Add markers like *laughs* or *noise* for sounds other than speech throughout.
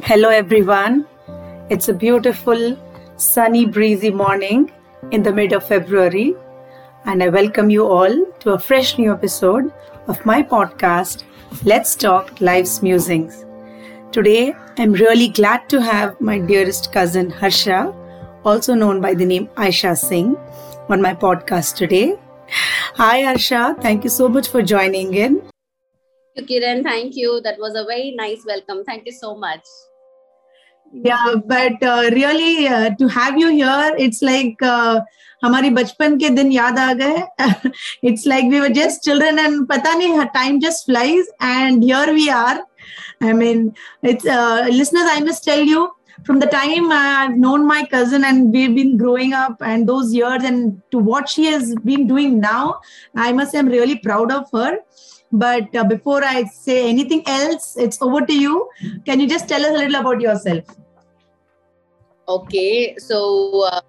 Hello, everyone. It's a beautiful, sunny, breezy morning in the mid of February, and I welcome you all to a fresh new episode of my podcast, Let's Talk Life's Musings. Today, I'm really glad to have my dearest cousin Harsha, also known by the name Aisha Singh, on my podcast today. Hi, Harsha. Thank you so much for joining in you, Kiran. Thank you. That was a very nice welcome. Thank you so much. Yeah, but uh, really uh, to have you here, it's like uh, हमारी बचपन के दिन याद आ गए *laughs* it's like we were just children and पता नहीं time just flies and here we are i mean it's uh, listeners i must tell you from the time i've known my cousin and we've been growing up and those years and to what she has been doing now i must say i'm really proud of her but uh, before I say anything else, it's over to you. Can you just tell us a little about yourself? Okay, so uh,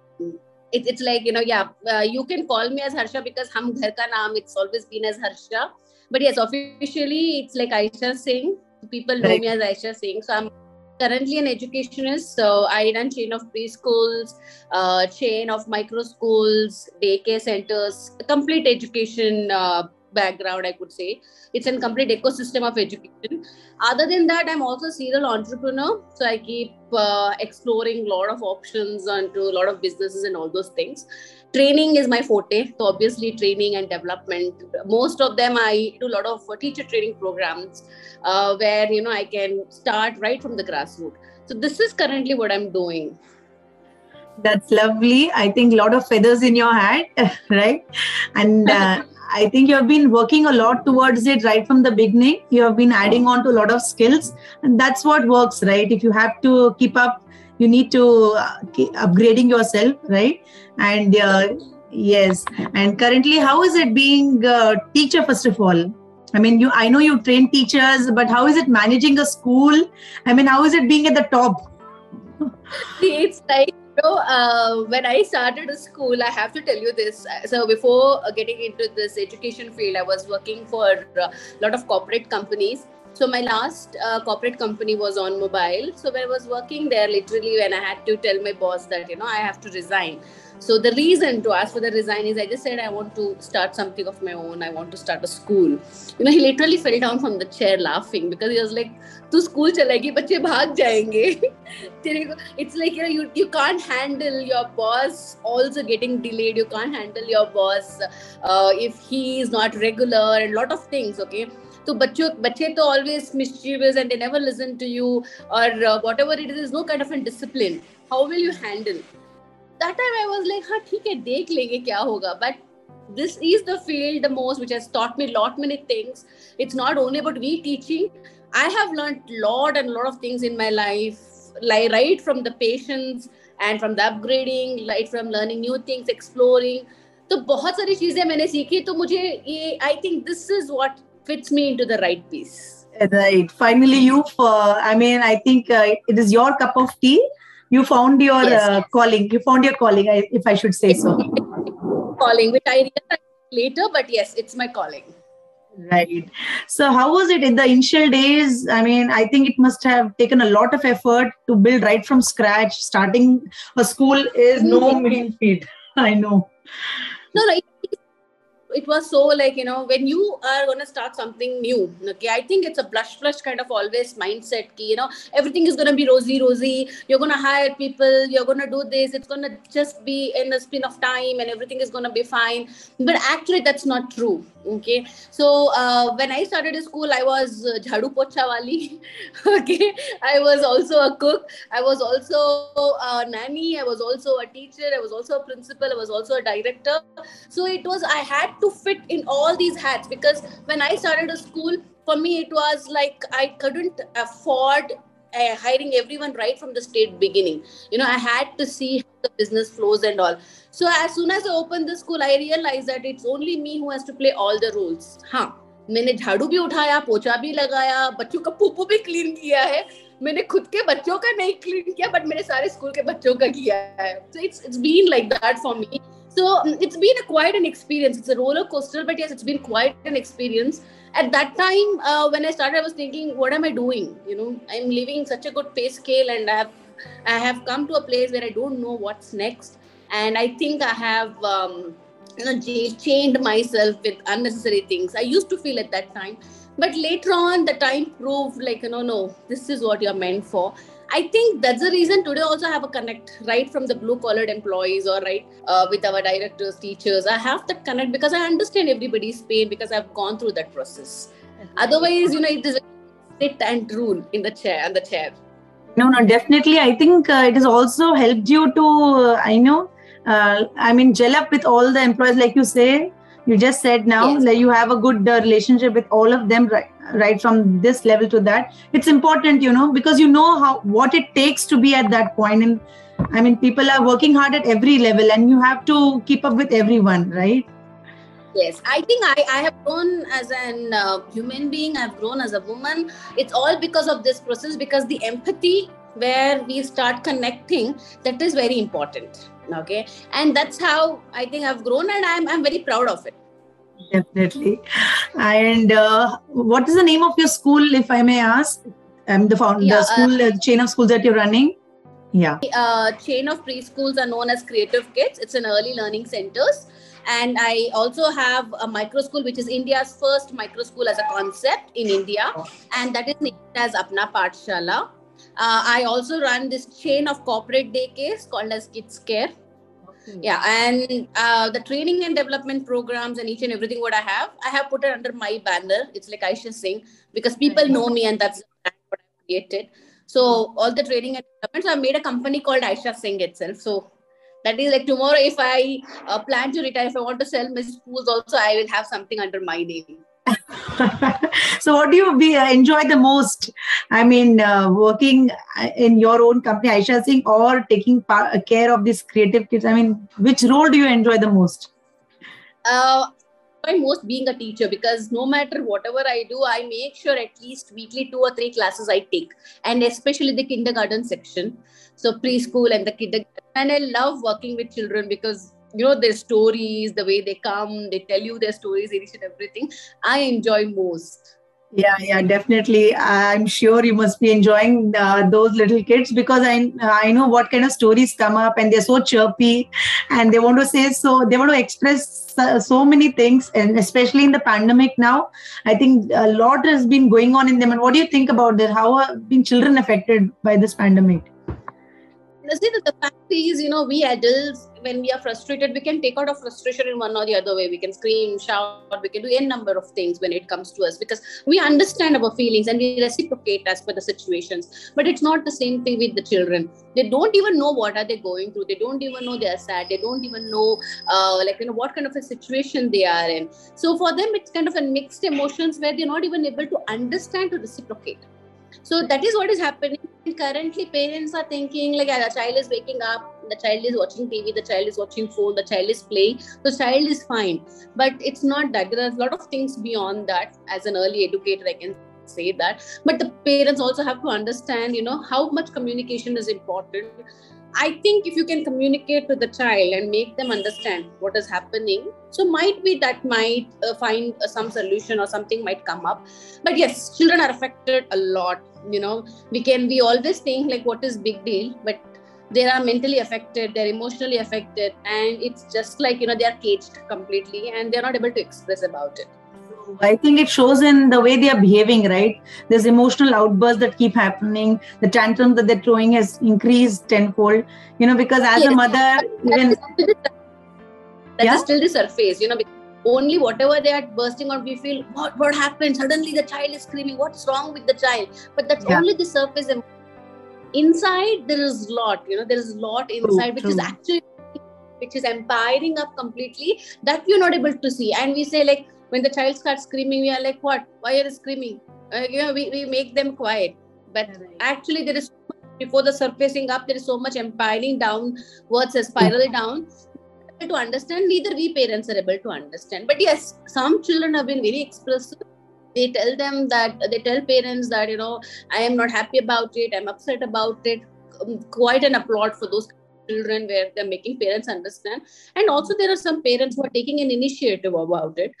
it, it's like you know, yeah, uh, you can call me as Harsha because hum ghar ka naam. It's always been as Harsha, but yes, officially it's like Aisha Singh. People know right. me as Aisha Singh. So I'm currently an educationist. So I run chain of preschools, uh, chain of micro schools, daycare centers, complete education uh, background, I could say. It's a complete ecosystem of education. Other than that, I'm also a serial entrepreneur. So I keep uh, exploring a lot of options onto a lot of businesses and all those things. Training is my forte. So obviously, training and development. Most of them, I do a lot of teacher training programs uh, where you know I can start right from the grassroots. So this is currently what I'm doing. That's lovely. I think a lot of feathers in your hat, *laughs* right? And uh, *laughs* I think you have been working a lot towards it right from the beginning. You have been adding on to a lot of skills, and that's what works, right? If you have to keep up, you need to uh, keep upgrading yourself, right? And uh, yes, and currently, how is it being a teacher? First of all, I mean, you. I know you train teachers, but how is it managing a school? I mean, how is it being at the top? it's like so uh, when I started school, I have to tell you this. So before getting into this education field, I was working for a lot of corporate companies. So my last uh, corporate company was OnMobile. So when I was working there, literally when I had to tell my boss that you know I have to resign. So the reason to ask for the resign is I just said I want to start something of my own. I want to start a school. You know, he literally fell down from the chair laughing because he was like, "Tu school chalegi, बच्चे bhag जाएंगे." it's like you know, you, you can't handle your boss also getting delayed. You can't handle your boss uh, if he is not regular and lot of things. Okay, तो बच्चों, बच्चे तो always mischievous and they never listen to you और whatever it is is no kind of an discipline how will you handle that time I was like हाँ ठीक है, देख लेंगे क्या होगा। But this is the field the most which has taught me lot many things it's not only about we teaching I have learn lot and lot of things in my life लाइ right from the patience and from the upgrading light from learning new things exploring तो बहुत सारी चीज़ें मैंने सीखी। तो मुझे ये I think this is what fits me into the right piece. Right. Finally you uh, i mean i think uh, it is your cup of tea. You found your yes. uh, calling. You found your calling if i should say so. *laughs* Calling which i realized later but yes it's my calling. Right. So how was it in the initial days? I mean i think it must have taken a lot of effort to build right from scratch. Starting a school is no mean feat. *laughs* I know. No no it was so like you know when you are going to start something new okay i think it's a blush flush kind of always mindset ki, you know everything is going to be rosy rosy. You're going to hire people you're going to do this. It's going to just be in a spin of time and everything is going to be fine. But actually that's not true okay? So uh, when i started a school i was uh, jhadu pocha wali *laughs* okay? I was also a cook. I was also a nanny. I was also a teacher. I was also a principal. I was also a director. So it was i had to fit in all these hats because when I started a school, for me it was like I couldn't afford uh, hiring everyone right from the state beginning. You know, I had to see how the business flows and all. So as soon as I opened the school, I realized that it's only me who has to play all the roles. हाँ मैंने झाड़ू भी उठाया पोछा भी लगाया बच्चों का पुप्पू भी क्लीन किया है मैंने खुद के बच्चों का नहीं क्लीन किया बट मैंने सारे स्कूल के बच्चों का किया है so it's it's been like that for me so mm, it's been a quite an experience. It's a roller coaster but yes it's been quite an experience. At that time uh, when i started i was thinking what am i doing? You know i'm living such a good pay scale and i have i have come to a place where i don't know what's next. And i think i have um, you know chained myself with unnecessary things. I used to feel at that time. But later on the time proved like you know no this is what you're meant for I think that's the reason today also have a connect right from the blue collared employees or right uh, with our directors, teachers. I have that connect because I understand everybody's pain because I've gone through that process. Otherwise, you know, it is sit and rule in the chair and the chair. No, no, definitely. I think uh, it has also helped you to, uh, I know, uh, I mean, gel up with all the employees, like you say. You just said now, yes. like you have a good uh, relationship with all of them, right? right from this level to that. It's important you know because you know how what it takes to be at that point. And i mean people are working hard at every level and you have to keep up with everyone right? Yes. I think i, I have grown as an uh, human being. I've grown as a woman. It's all because of this process because the empathy where we start connecting that is very important okay and that's how i think i've grown and i'm, I'm very proud of it Definitely. And uh, what is the name of your school, if I may ask? Um, the, found, yeah, the school uh, chain of schools that you're running? Yeah. Uh, chain of preschools are known as CreativeKidz. It's an early learning centers. And I also have a micro school, which is India's first micro school as a concept in India. And that is named as Apna Paathshala. Uh, I also run this chain of corporate daycares called as Kids Care. Yeah and uh, the training and development programs and each and everything what i have i have put it under my banner. It's like aisha singh because people know me and that's what i created. So all the training and development so i made a company called aisha singh itself. So that is like tomorrow if i uh, plan to retire if i want to sell my schools also i will have something under my name *laughs* so what do you be, uh, enjoy the most? I mean uh, working uh, in your own company aisha singh or taking par- uh, care of these creative kids? I mean which role do you enjoy the most? Uh, most being a teacher because no matter whatever I do, I make sure at least weekly two or three classes I take, and especially the kindergarten section, so preschool and the kindergarten. And I love working with children because you know their stories the way they come they tell you their stories each and everything i enjoy most. Yeah yeah definitely. I'm sure you must be enjoying uh, those little kids because i i know what kind of stories come up and they're so chirpy and they want to say so they want to express so many things and especially in the pandemic now i think a lot has been going on in them. And what do you think about that? How have been children affected by this pandemic the, the fact is you know we adults when we are frustrated we can take out our frustration in one or the other way. We can scream shout we can do any number of things when it comes to us because we understand our feelings and we reciprocate as per the situations. But it's not the same thing with the children. They don't even know what are they going through. They don't even know they are sad. They don't even know uh, like you know what kind of a situation they are in. So for them it's kind of a mixed emotions where they're not even able to understand to reciprocate. So that is what is happening currently parents are thinking like a child is waking up the child is watching tv the child is watching phone the child is playing the child is fine. But it's not that. There are a lot of things beyond that as an early educator i can say that. But the parents also have to understand you know how much communication is important I think if you can communicate to the child and make them understand what is happening, so might be that might uh, find uh, some solution or something might come up. But yes, children are affected a lot. You know, we can we always think like what is big deal, but they are mentally affected, they're emotionally affected, and it's just like you know they are caged completely and they're not able to express about it. I think it shows in the way they are behaving, right? There's emotional outbursts that keep happening. The tantrums that they're throwing has increased tenfold. You know, because as yes, a mother, even that yeah? is still the surface. You know, only whatever they are bursting on, we feel what what happened. Suddenly, the child is screaming. What's wrong with the child? But that's yeah. only the surface. Inside, there is a lot. You know, there is a lot inside, true, which true. is actually which is empowering up completely that we're not able to see and we say like when the child starts screaming we are like what? Why are you screaming? Uh, you know we, we make them quiet. But right. actually there is before the surfacing up there is so much empiling downwards a spiral down. To understand neither we parents are able to understand. But yes some children have been very expressive. They tell them that they tell parents that you know i am not happy about it i'm upset about it. Um, quite an applaud for those children where they're making parents understand. And also there are some parents who are taking an initiative about it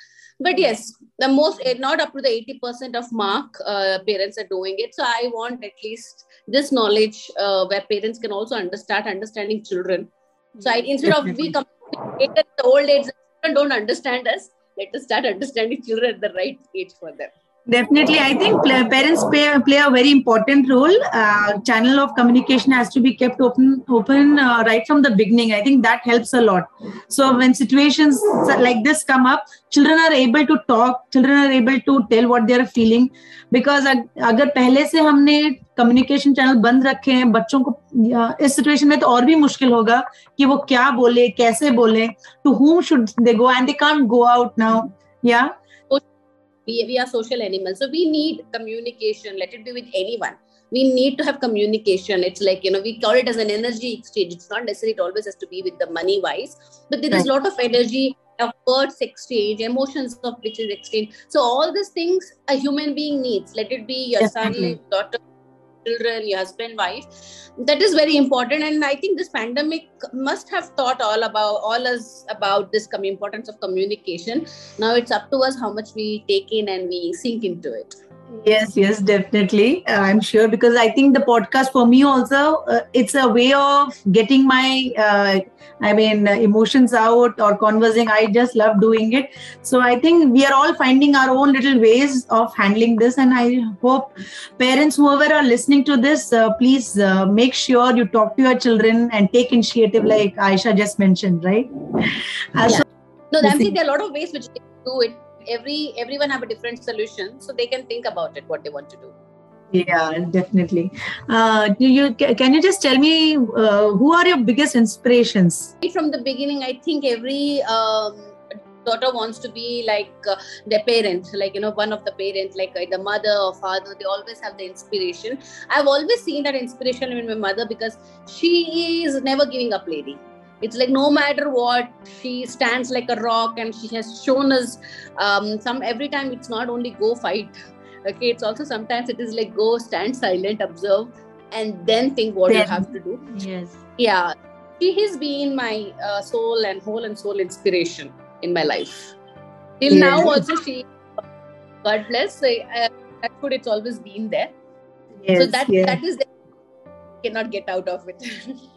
but yes the most eh, not up to the 80% of mark uh, parents are doing it. So i want at least this knowledge uh, where parents can also understand understanding children. So I, instead of we come at *laughs* the old age children don't understand us let us start understanding children at the right age for them Definitely, I think parents play, play a very important role. Uh, channel of communication has to be kept open, open uh, right from the beginning. I think that helps a lot. So when situations like this come up, children are able to talk. Children are able to tell what they are feeling. Because अगर पहले से हमने communication channel बंद रखे हैं बच्चों को इस सिचुएशन में तो और भी मुश्किल होगा कि वो क्या बोले कैसे बोले to whom should they go and they can't go out now या we, we are social animals. So we need communication. Let it be with anyone. We need to have communication. It's like you know we call it as an energy exchange. It's not necessarily it always has to be with the money wise. But there is a lot of energy of words exchange emotions of which is exchange. So all these things a human being needs. Let it be your Definitely. son daughter children, your husband, wife. That is very important. And I think this pandemic must have taught all about all us about this importance of communication. Now it's up to us how much we take in and we sink into it yes yes definitely. Uh, i'm sure because i think the podcast for me also uh, it's a way of getting my uh, i mean uh, emotions out or conversing. I just love doing it. So i think we are all finding our own little ways of handling this and i hope parents whoever are listening to this uh, please uh, make sure you talk to your children and take initiative like aisha just mentioned right? Yeah. so, no i'm saying there are a lot of ways which they do it every everyone have a different solution so they can think about it what they want to do. Yeah definitely. Uh, do you can you just tell me uh, who are your biggest inspirations? From the beginning i think every um, daughter wants to be like uh, their parent like you know one of the parents like uh, the mother or father they always have the inspiration. I've always seen that inspiration in my mother because she is never giving up lady it's like no matter what she stands like a rock and she has shown us um, some every time it's not only go fight okay it's also sometimes it is like go stand silent observe and then think what then, you have to do. Yes. Yeah. She has been my uh, soul and whole and soul inspiration in my life. Till yes. now also she god bless I, that's what it's always been there. Yes, so that yes. that is the, cannot get out of it *laughs*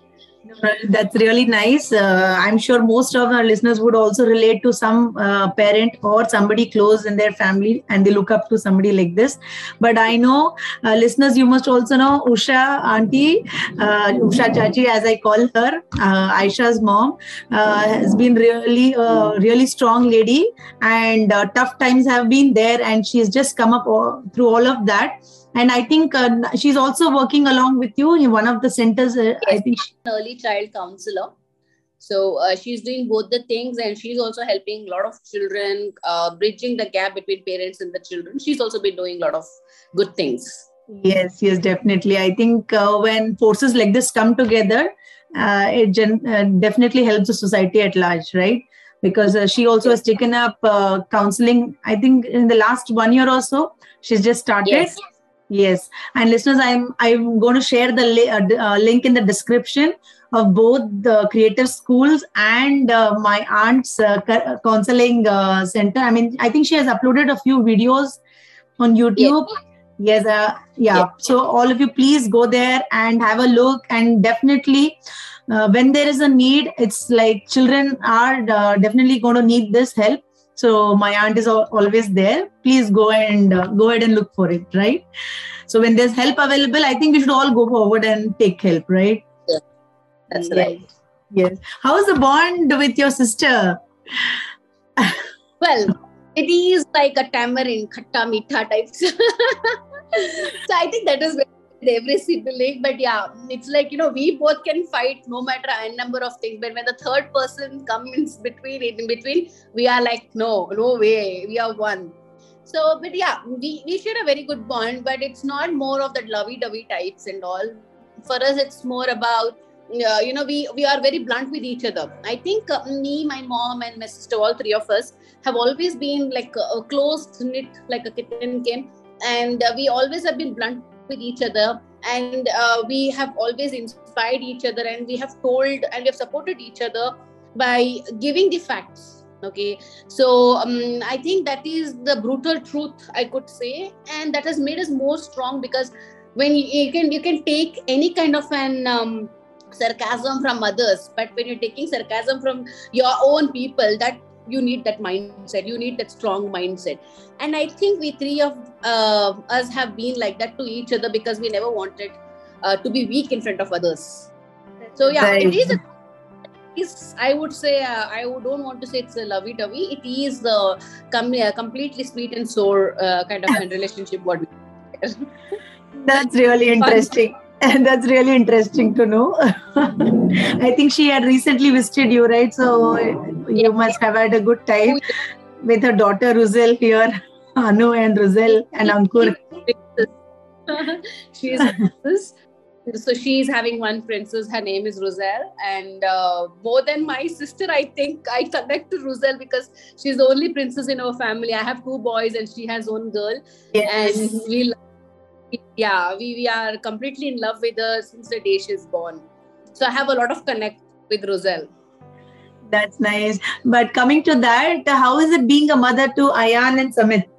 That's really nice. Uh, I'm sure most of our listeners would also relate to some uh, parent or somebody close in their family and they look up to somebody like this. But I know, uh, listeners, you must also know Usha Auntie, uh, Usha Chachi, as I call her, uh, Aisha's mom, uh, has been really really strong lady and tough times have been there and she's just come up all, through all of that and i think uh, she's also working along with you in one of the centers uh, yes, i think early child counselor. So uh, she's doing both the things and she's also helping a lot of children uh, bridging the gap between parents and the children. She's also been doing a lot of good things. Yes yes definitely. I think uh, when forces like this come together uh, it gen- definitely helps the society at large right? Because she also has taken up counseling i think in the last one year or so she's just started. Yes Yes, and listeners, I'm I'm going to share the li- uh, uh, link in the description of both the creative schools and uh, my aunt's uh, counseling uh, center. I mean, I think she has uploaded a few videos on YouTube. Yes, yes uh, yeah. Yes. So all of you, please go there and have a look. And definitely, when there is a need, it's like children are definitely going to need this help so my aunt is always there. Please go and uh, go ahead and look for it, right? So when there's help available, I think we should all go forward and take help, right? Yeah, that's yes. right. Yes. How is the bond with your sister? well, it is like a tamarind, khatta, mitha types. *laughs* so I think that is very every single sibling but yeah it's like you know we both can fight no matter a number of things but when the third person comes *laughs* between in between we are like no no way we are one. So but yeah we, we share a very good bond but it's not more of the lovey-dovey types and all. For us it's more about uh, you know we we are very blunt with each other. I think uh, me my mom and my sister all three of us have always been like a, a close knit like a kitten game and uh, we always have been blunt with each other. And uh, we have always inspired each other and we have told and we have supported each other by giving the facts okay? So um, i think that is the brutal truth i could say. And that has made us more strong because when you, you can you can take any kind of an um, sarcasm from others but when you're taking sarcasm from your own people that you need that mindset you need that strong mindset and i think we three of uh, us have been like that to each other because we never wanted uh, to be weak in front of others so yeah right. it is a is I would say uh, I don't want to say it's a lovey-dovey. It is a com- completely sweet and sour uh, kind of relationship. What we that's really interesting. And that's really interesting to know. *laughs* I think she had recently visited you, right? So you must have had a good time with her daughter Ruzel here, *laughs* Anu and Ruzel and Ankur. *laughs* she is so she's having one princess her name is roselle and uh, more than my sister i think i connect to roselle because she's the only princess in our family i have two boys and she has one girl yes. and we yeah we, we are completely in love with her since the day she's born. So i have a lot of connect with roselle. That's nice. But coming to that how is it being a mother to ayan and samit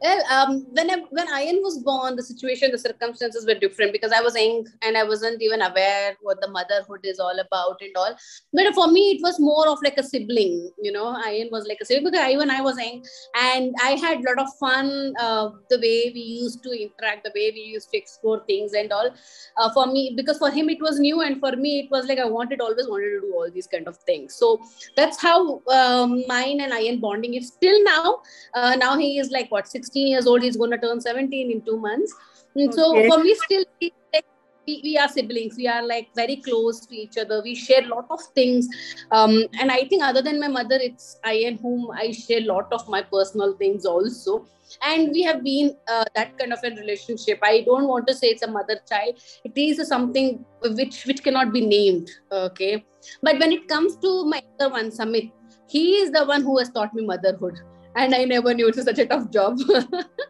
well, um, when I, when Ayan was born, the situation, the circumstances were different because I was young and I wasn't even aware what the motherhood is all about and all. But for me, it was more of like a sibling. You know, Ayan was like a sibling because I, when I was young, and I had a lot of fun. Uh, the way we used to interact, the way we used to explore things and all. Uh, for me, because for him it was new, and for me it was like I wanted always wanted to do all these kind of things. So that's how um, mine and Ayan bonding is still now. Uh, now he is like what six 16 years old. He's going to turn 17 in two months. Okay. So for me, still, we, we are siblings. We are like very close to each other. We share a lot of things. Um, and I think other than my mother, it's I and whom I share a lot of my personal things also. And we have been uh, that kind of a relationship. I don't want to say it's a mother child. It is something which which cannot be named. Okay. But when it comes to my other one, Samit, he is the one who has taught me motherhood and I never knew it was such a tough job.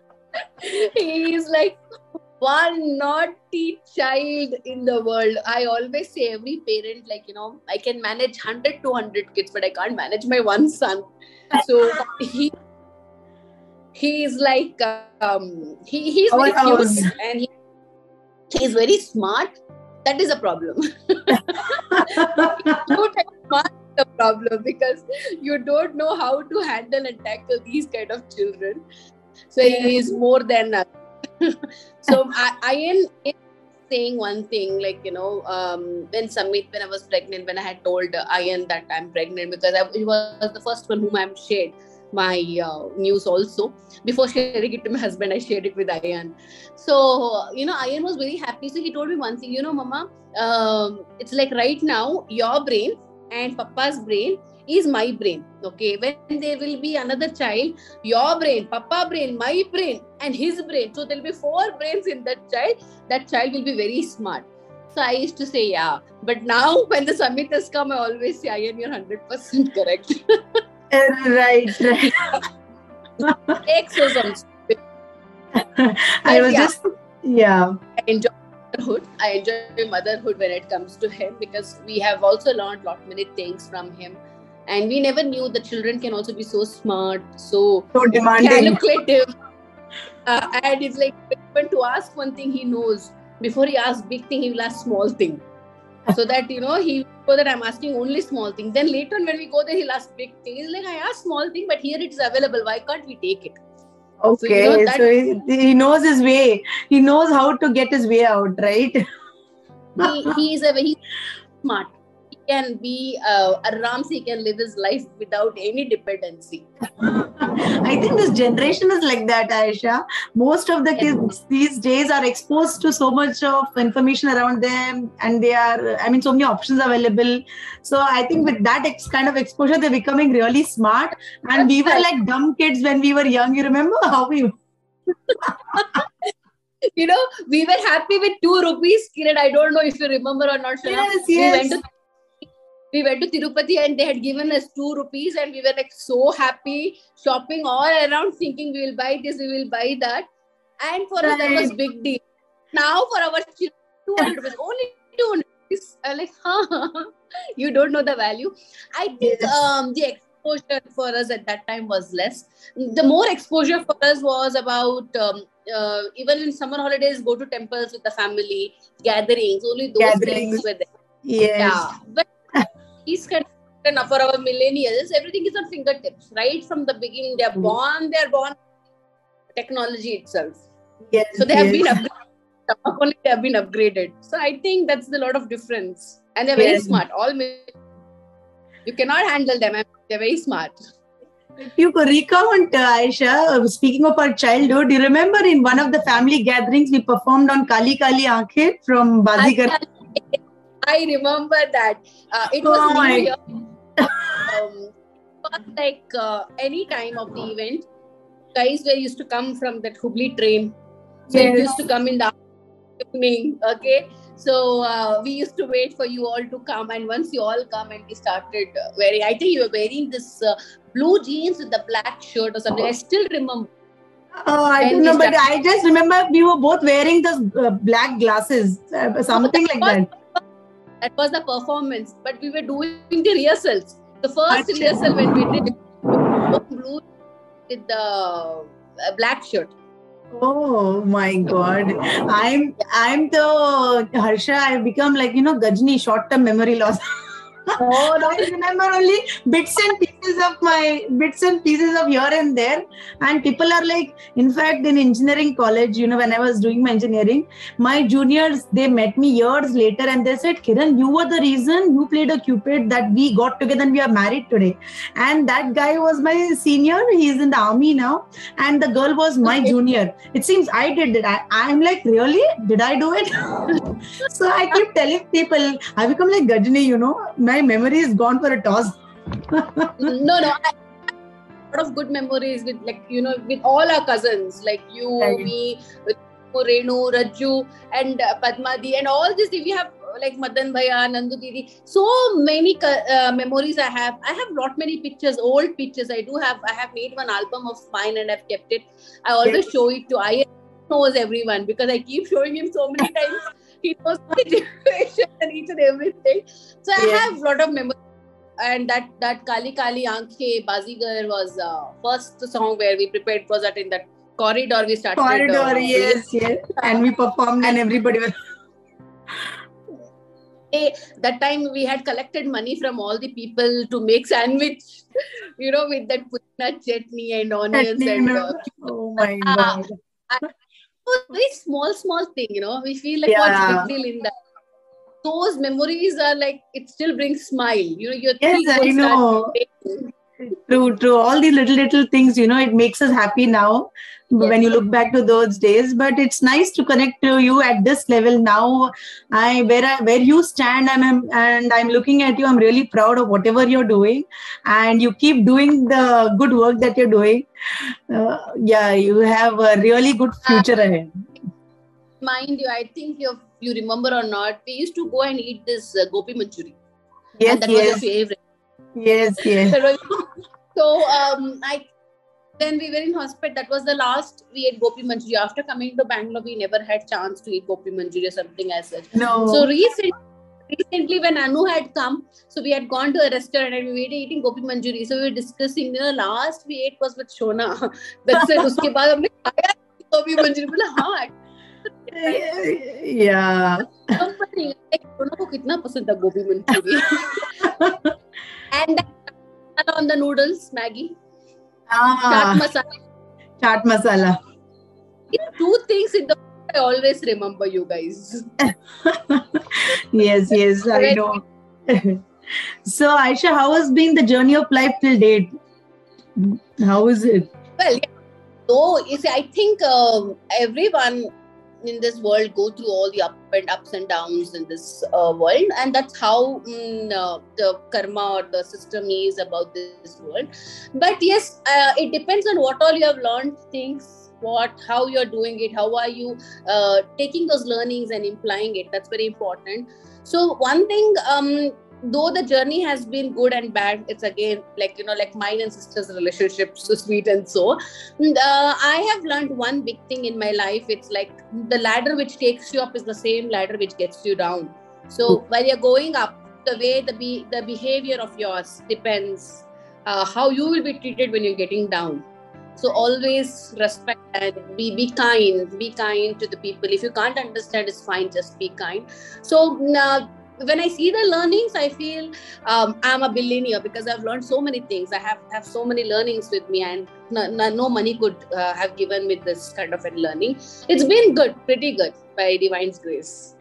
*laughs* He's like one naughty child in the world. I always say every parent, like, you know, I can manage 100 200 kids, but I can't manage my one son. So he he's like um he, he's very cute and he, he's very smart. That is a problem. *laughs* *laughs* problem because you don't know how to handle and tackle these kind of children. So he is more than us. *laughs* so I, I am saying one thing like you know um, when Samit when I was pregnant when I had told Ayan that I'm pregnant because I, he was the first one whom I'm shared my uh, news also before sharing it to my husband I shared it with Ayan so you know Ayan was very happy so he told me one thing you know mama um, it's like right now your brain and papa's brain is my brain okay? When there will be another child your brain papa brain my brain and his brain so there'll be four brains in that child. That child will be very smart. So i used to say yeah. But now *laughs* when the Samit has come i always say i am you're 100% correct. Right right. *laughs* Exosomes *laughs* i was yeah. just yeah. I enjoy motherhood. I enjoy motherhood when it comes to him because we have also learned lot many things from him. And we never knew the children can also be so smart, so, so demanding. calculative. Uh, and it's like when to ask one thing he knows before he asks big thing, he will ask small thing. so that you know he know that I'm asking only small thing. Then later on when we go there, he'll ask big thing. He's like, I asked small thing, but here it is available. Why can't we take it? Okay, so, you know, so he, he, knows his way. He knows how to get his way out, right? he, he is a very smart can be uh, Ramsey can live his life without any dependency. *laughs* I think this generation is like that, Aisha. Most of the kids these days are exposed to so much of information around them, and they are, I mean, so many options available. So I think with that ex- kind of exposure, they're becoming really smart. And we were like dumb kids when we were young. You remember how we *laughs* you know, we were happy with two rupees. Kiran, I don't know if you remember or not. Yes, yes. We went to we went to Tirupati and they had given us two rupees and we were like so happy shopping all around thinking we will buy this, we will buy that. And for right. us that was big deal. now for our children, 200 rupees, only 200 rupees. I'm like, *laughs* huh, you don't know the value. I think Yes. um, the exposure for us at that time was less. The more exposure for us was about um, uh, even in summer holidays, go to temples with the family, gatherings, only those Gatherings. things were there. Yes. Yeah. But these kind of for our millennials, everything is on fingertips, right? From the beginning, they're Mm. born, they're born technology itself. Yes. So they have been upgraded. Only they have been upgraded. So I think that's the lot of difference. And they're very Yes. smart. All you cannot handle them. They're very smart. If you could recount, uh, Aisha, uh, speaking of our childhood, you remember in one of the family gatherings we performed on Kali Kali Aankhe from Baazigar? I remember that. Uh, it was Oh New Year. um, it like uh, any time of the event, guys were used to come from that Hubli train. So it Yes. used to come in the evening. Okay. So uh, we used to wait for you all to come, and once you all come, and we started uh, wearing. I think you were wearing this uh, blue jeans with the black shirt or something. I still remember. Oh, I don't know, but I just remember we were both wearing those uh, black glasses, uh, something like that. That was the performance, but we were doing the rehearsals. The first rehearsal when we did blue with the uh, black shirt. Oh my God! I'm I'm the Harsha. I've become like you know Ghajini, short-term memory loss. *laughs* Oh I remember only bits and pieces of my bits and pieces of here and there. And people are like, in fact, in engineering college, you know, when I was doing my engineering, my juniors they met me years later and they said, Kiran, you were the reason you played a cupid that we got together and we are married today. And that guy was my senior. He's in the army now, and the girl was my Okay. junior. It seems I did it. I, I'm like, really? Did I do it? *laughs* so I keep telling people, I become like Ghajini, you know, my memory is gone for a toss. no, no. I, a lot of good memories with like you know with all our cousins like you, Right. me, Renu, Raju, and uh, Padmadi, and all this. We have uh, like Madan Bhaiya, Nandu Didi. So many uh, memories I have. I have lot many pictures, old pictures. I do have. I have made one album of mine and I've kept it. I always Yes. show it to I knows everyone because I keep showing him so many times. He knows the situation and each and everything. So I Yes. have lot of memories and that that Kali Kali Aankhe Baazigar was uh, first song where we prepared was that in that corridor we started. Corridor, uh, yes, yes. And we performed and everybody was. That time we had collected money from all the people to make sandwich, you know, with that pudina chutney and onions and uh, Oh my Ah. God. Very small small thing, you know. We feel like Yeah. what's big deal in that. Those memories are like it still brings smile. You know, your Yes, I know. to- True, true. All the little, little things, you know, it makes us happy now when you look back to those days. But it's nice to connect to you at this level now. I where I, where you stand, and I'm and I'm looking at you. I'm really proud of whatever you're doing, and you keep doing the good work that you're doing. Uh, yeah, you have a really good future ahead. mind you, I think you you remember or not, we used to go and eat this uh, gopi manchuri. Yes, and that was your yes, favorite. yes, yes. *laughs* So um, I then we were in hospital. That was the last we ate gopi manchuri. After coming to Bangalore, we never had chance to eat gopi manchuri or something as such. No. So recently, recently when Anu had come, so we had gone to a restaurant and we were eating gopi manchuri. So we were discussing. The last we ate was with Shona. That's it. उसके बाद हमने खाया gopi manchuri. बोला हाँ. yeah. सोना को कितना पसंद था गोभी Manchurian And on the noodles, Maggi chaat Ah, masala chaat masala. two things in the i always remember you guys *laughs* yes, yes, I know. *laughs* so, Aisha, how has been the journey of life till date? How is it? well yeah. so you see i think um, everyone in this world go through all the up and ups and downs in this uh, world and that's how mm, uh, the karma or the system is about this world. But yes uh, it depends on what all you have learned things what how you're doing it how are you uh, taking those learnings and implying it. That's very important. So one thing um though the journey has been good and bad it's again like you know like mine and sister's relationship so sweet and so. Uh, i have learned one big thing in my life. It's like the ladder which takes you up is the same ladder which gets you down. So while you're going up the way the be the behavior of yours depends uh, how you will be treated when you're getting down. So always respect and be be kind be kind to the people. If you can't understand it's fine just be kind. So uh, when I see the learnings, I feel um, I'm a billionaire because I've learned so many things. I have have so many learnings with me, and no, no money could uh, have given me this kind of a learning. It's been good, pretty good by Divine's grace.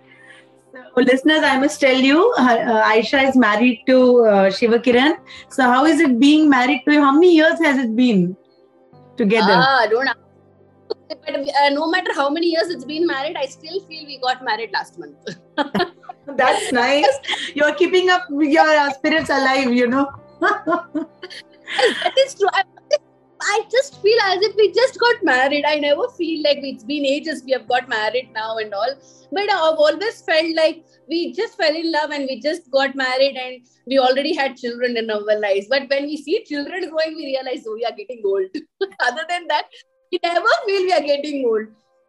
So, listeners, I must tell you, uh, Aisha is married to uh, Shiva Kiran. So, how is it being married to you? How many years has it been together? Ah, don't know. But uh, no matter how many years it's been married, I still feel we got married last month. *laughs* That's nice. You're keeping up your spirits alive, you know. that is true. I, I just feel as if we just got married. I never feel like it's been ages we have got married now and all. But I've always felt like we just fell in love and we just got married and we already had children in our lives. But when we see children growing, we realize, oh, we are getting old. *laughs* Other than that, we never feel we are getting old.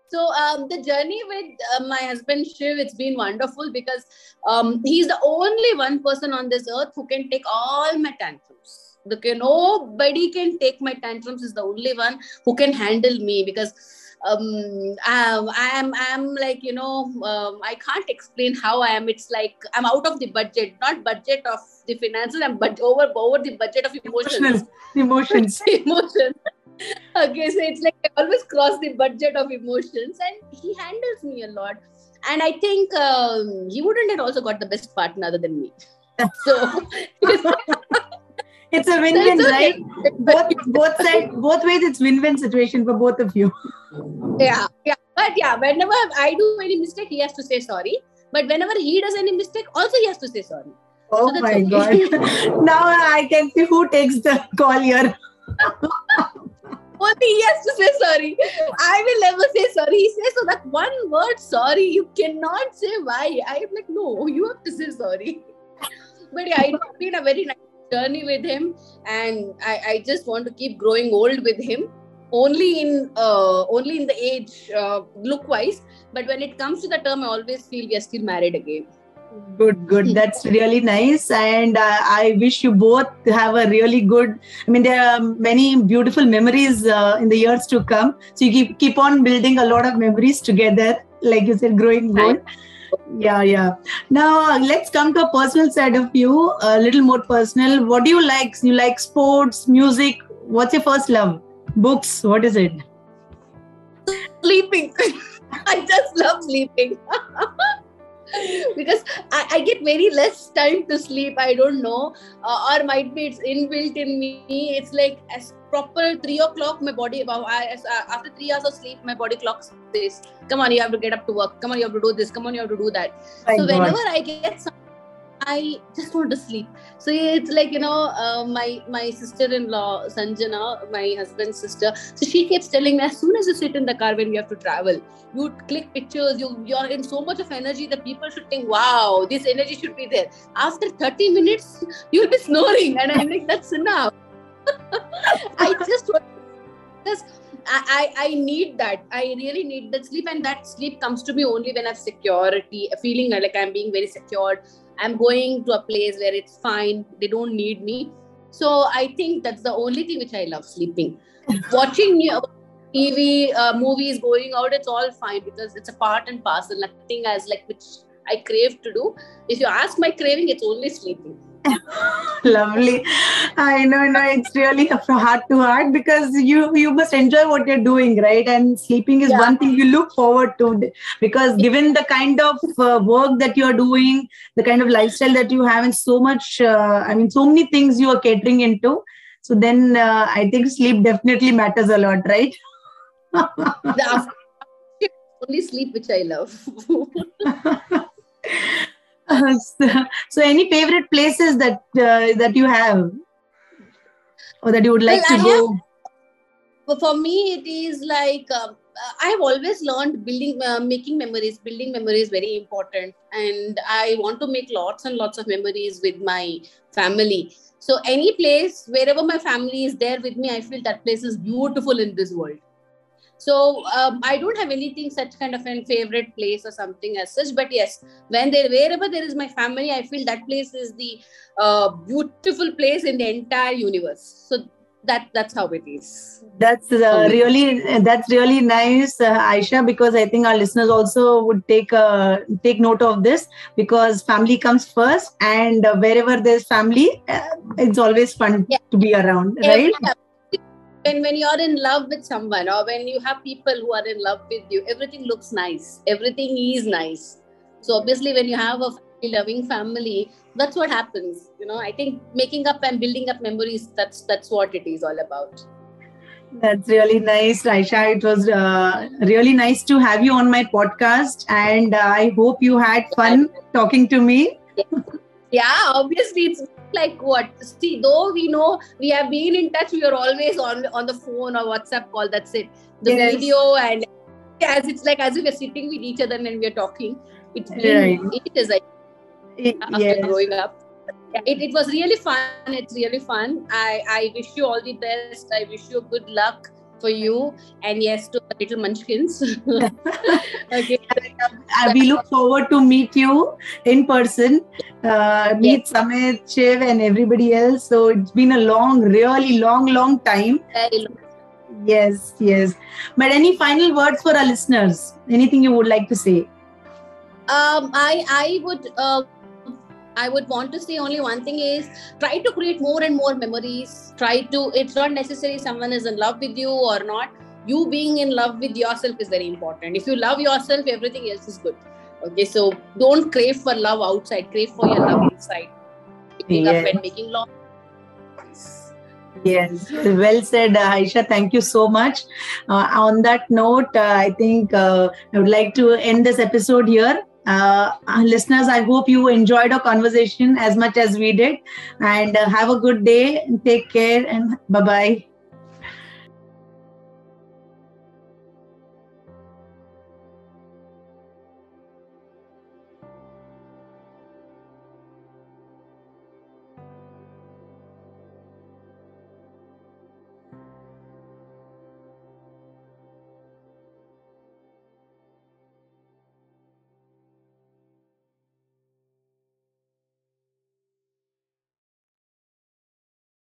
So um, the journey with uh, my husband Shiv, it's been wonderful because um, he's the only one person on this earth who can take all my tantrums. Okay, nobody can take my tantrums. Is the only one who can handle me because um, I, I am I am like you know um, I can't explain how I am. It's like I'm out of the budget, not budget of the finances. I'm but over over the budget of emotions. Emotions. *laughs* emotions *laughs* okay, so it's like I always cross the budget of emotions, and he handles me a lot. And I think um, he wouldn't have also got the best partner other than me. *laughs* So *laughs* it's a win-win, so okay. right? Both both sides, both ways, it's win-win situation for both of you. Yeah, yeah, but yeah, whenever I do any mistake, he has to say sorry. But whenever he does any mistake, also he has to say sorry. Oh so my okay. god! now I can see who takes the call here. Only he has to say sorry. I will never say sorry. He says so that one word sorry. You cannot say why. I am like, no, you have to say sorry. *laughs* But yeah, it's been a very nice journey with him, and I, I just want to keep growing old with him. Only in uh, only in the age uh, look wise, but when it comes to the term, I always feel we are still married again good good. That's really nice. And uh, i wish you both have a really good i mean there are many beautiful memories uh, in the years to come. So you keep keep on building a lot of memories together like you said growing good. yeah yeah. Now let's come to a personal side of you a little more personal. What do you like? You like sports music? What's your first love? Books what is it? Sleeping. *laughs* I just love sleeping *laughs* *laughs* because I, I, get very less time to sleep. I don't know, uh, or might be it's inbuilt in me. It's like as proper three o'clock, my body. As, uh, after three hours of sleep, my body clock says, "Come on, you have to get up to work. Come on, you have to do this. Come on, you have to do that." so whenever I get some I just want to sleep. So it's like you know, uh, my my sister-in-law Sanjana, my husband's sister. So she keeps telling me, as soon as you sit in the car when we have to travel, you click pictures. You you're in so much of energy that people should think, wow, this energy should be there. After 30 minutes, you'll be snoring, and I'm like, that's enough. *laughs* I just want because I, I need that. I really need that sleep, and that sleep comes to me only when I have security, a feeling like I'm being very secured i'm going to a place where it's fine. They don't need me. So i think that's the only thing which i love sleeping. *laughs* Watching tv uh, movies going out it's all fine because it's a part and parcel nothing as like which i crave to do. If you ask my craving it's only sleeping Lovely. I know, no, it's really heart to heart because you you must enjoy what you're doing, right? And sleeping is yeah. one thing you look forward to because given the kind of uh, work that you're doing, the kind of lifestyle that you have, and so much, uh, I mean, so many things you are catering into. So then uh, I think sleep definitely matters a lot, right? only sleep which I love. *laughs* *laughs* *laughs* so, any favorite places that uh, that you have or that you would like well, to I go have, for me it is like uh, I have always learned building, uh, making memories, building memories very important. And I want to make lots and lots of memories with my family. So, any place, wherever my family is there with me, I feel that place is beautiful in this world. So, um, I don't have anything such kind of a favorite place or something as such. But yes, when there, wherever there is my family, I feel that place is the uh, beautiful place in the entire universe. So, that that's how it is that's uh, really that's really nice uh, aisha because i think our listeners also would take uh, take note of this because family comes first and uh, wherever there's family uh, it's always fun yeah. to be around right when when you're in love with someone or when you have people who are in love with you everything looks nice. Everything is nice. So obviously when you have a loving family that's what happens you know. I think making up and building up memories that's that's what it is all about. That's really nice raisha. It was uh, really nice to have you on my podcast and uh, i hope you had fun talking to me yeah obviously it's like what see though we know we have been in touch we are always on on the phone or whatsapp call that's it the yes. video and as it's like as if we're sitting with each other and we're talking it's been right. it is like after yes. growing up. It, it was really fun. It's really fun. I, I wish you all the best. I wish you good luck for you and yes to the little munchkins. *laughs* Okay. *laughs* We look forward to meet you in person. Uh, meet yes. Samit, Shiv and everybody else. So it's been a long really long long time. Yes yes. But any final words for our listeners? Anything you would like to say? Um, I I would uh, I would want to say only one thing is try to create more and more memories. Try to, it's not necessary someone is in love with you or not. You being in love with yourself is very important. If you love yourself, everything else is good. Okay, so don't crave for love outside, crave for your love inside. Picking yes. up and making love. Yes, well said, Aisha. Thank you so much. Uh, on that note, uh, I think uh, I would like to end this episode here. Uh, uh, listeners, I hope you enjoyed our conversation as much as we did. And uh, have a good day. Take care and bye bye.